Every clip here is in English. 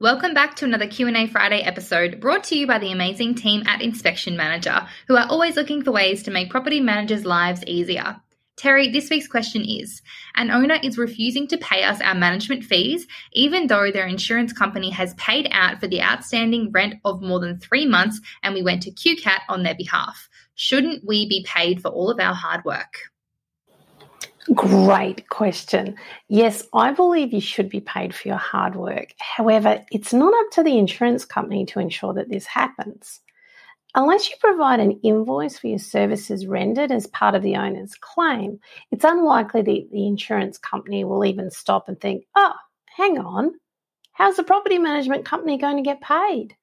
Welcome back to another Q&A Friday episode brought to you by the amazing team at Inspection Manager, who are always looking for ways to make property managers' lives easier. Terry, this week's question is An owner is refusing to pay us our management fees, even though their insurance company has paid out for the outstanding rent of more than three months and we went to QCAT on their behalf. Shouldn't we be paid for all of our hard work? Great question. Yes, I believe you should be paid for your hard work. However, it's not up to the insurance company to ensure that this happens. Unless you provide an invoice for your services rendered as part of the owner's claim, it's unlikely that the insurance company will even stop and think, oh, hang on, how's the property management company going to get paid?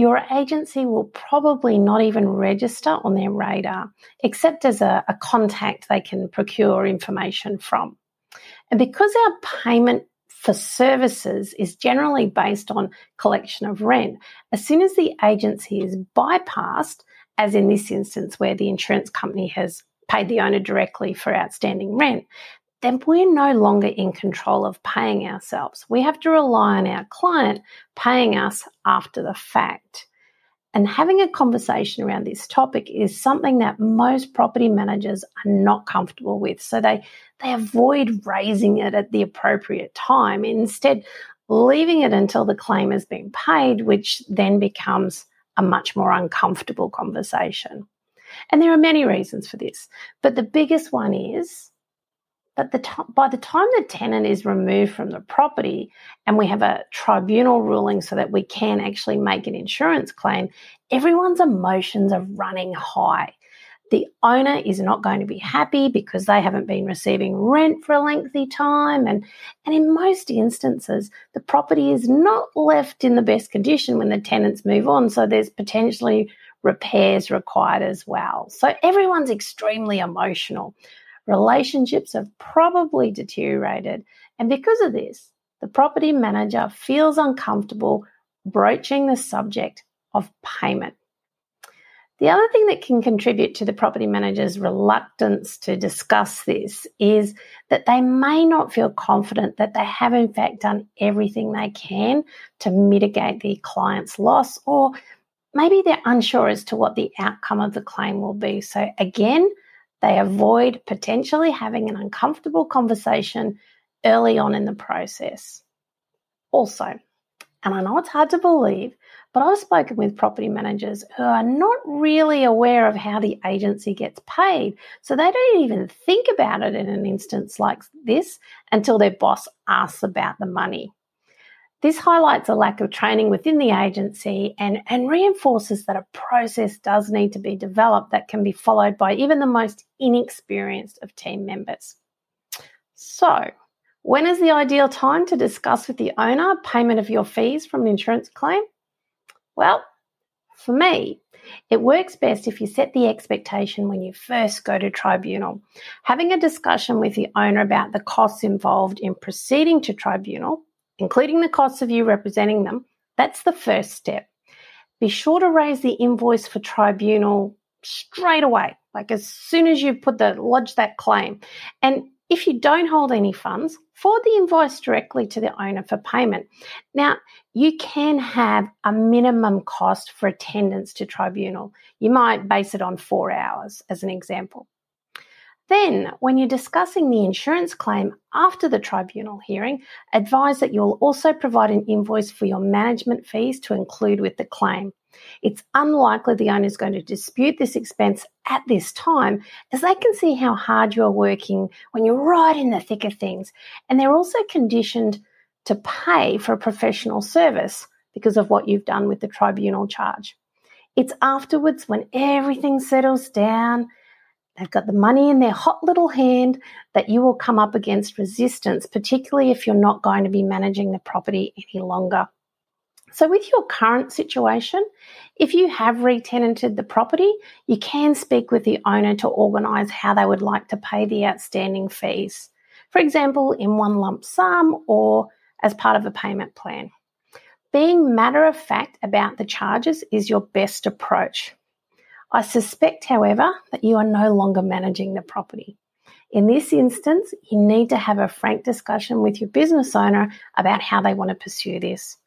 Your agency will probably not even register on their radar, except as a, a contact they can procure information from. And because our payment for services is generally based on collection of rent, as soon as the agency is bypassed, as in this instance where the insurance company has paid the owner directly for outstanding rent, then we're no longer in control of paying ourselves. We have to rely on our client paying us after the fact. And having a conversation around this topic is something that most property managers are not comfortable with. So they, they avoid raising it at the appropriate time, instead, leaving it until the claim has been paid, which then becomes a much more uncomfortable conversation. And there are many reasons for this, but the biggest one is but the t- by the time the tenant is removed from the property and we have a tribunal ruling so that we can actually make an insurance claim, everyone's emotions are running high. The owner is not going to be happy because they haven't been receiving rent for a lengthy time. And, and in most instances, the property is not left in the best condition when the tenants move on. So there's potentially repairs required as well. So everyone's extremely emotional. Relationships have probably deteriorated. And because of this, the property manager feels uncomfortable broaching the subject of payment. The other thing that can contribute to the property manager's reluctance to discuss this is that they may not feel confident that they have, in fact, done everything they can to mitigate the client's loss, or maybe they're unsure as to what the outcome of the claim will be. So, again, they avoid potentially having an uncomfortable conversation early on in the process. Also, and I know it's hard to believe, but I've spoken with property managers who are not really aware of how the agency gets paid. So they don't even think about it in an instance like this until their boss asks about the money. This highlights a lack of training within the agency and, and reinforces that a process does need to be developed that can be followed by even the most inexperienced of team members. So, when is the ideal time to discuss with the owner payment of your fees from an insurance claim? Well, for me, it works best if you set the expectation when you first go to tribunal. Having a discussion with the owner about the costs involved in proceeding to tribunal including the costs of you representing them, that's the first step. Be sure to raise the invoice for tribunal straight away, like as soon as you put the lodge that claim. And if you don't hold any funds, forward the invoice directly to the owner for payment. Now, you can have a minimum cost for attendance to tribunal. You might base it on four hours, as an example. Then, when you're discussing the insurance claim after the tribunal hearing, advise that you'll also provide an invoice for your management fees to include with the claim. It's unlikely the owner is going to dispute this expense at this time, as they can see how hard you're working when you're right in the thick of things. And they're also conditioned to pay for a professional service because of what you've done with the tribunal charge. It's afterwards when everything settles down They've got the money in their hot little hand that you will come up against resistance, particularly if you're not going to be managing the property any longer. So, with your current situation, if you have retenanted the property, you can speak with the owner to organise how they would like to pay the outstanding fees. For example, in one lump sum or as part of a payment plan. Being matter of fact about the charges is your best approach. I suspect, however, that you are no longer managing the property. In this instance, you need to have a frank discussion with your business owner about how they want to pursue this.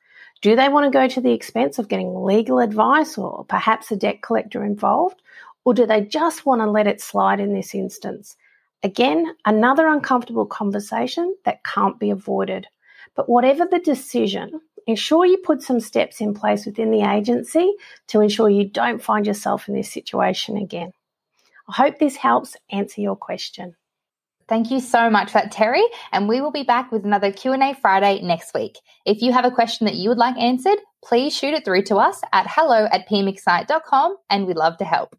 Do they want to go to the expense of getting legal advice or perhaps a debt collector involved? Or do they just want to let it slide in this instance? Again, another uncomfortable conversation that can't be avoided. But whatever the decision, ensure you put some steps in place within the agency to ensure you don't find yourself in this situation again. I hope this helps answer your question. Thank you so much for that, Terry. And we will be back with another Q&A Friday next week. If you have a question that you would like answered, please shoot it through to us at hello at pmxcite.com and we'd love to help.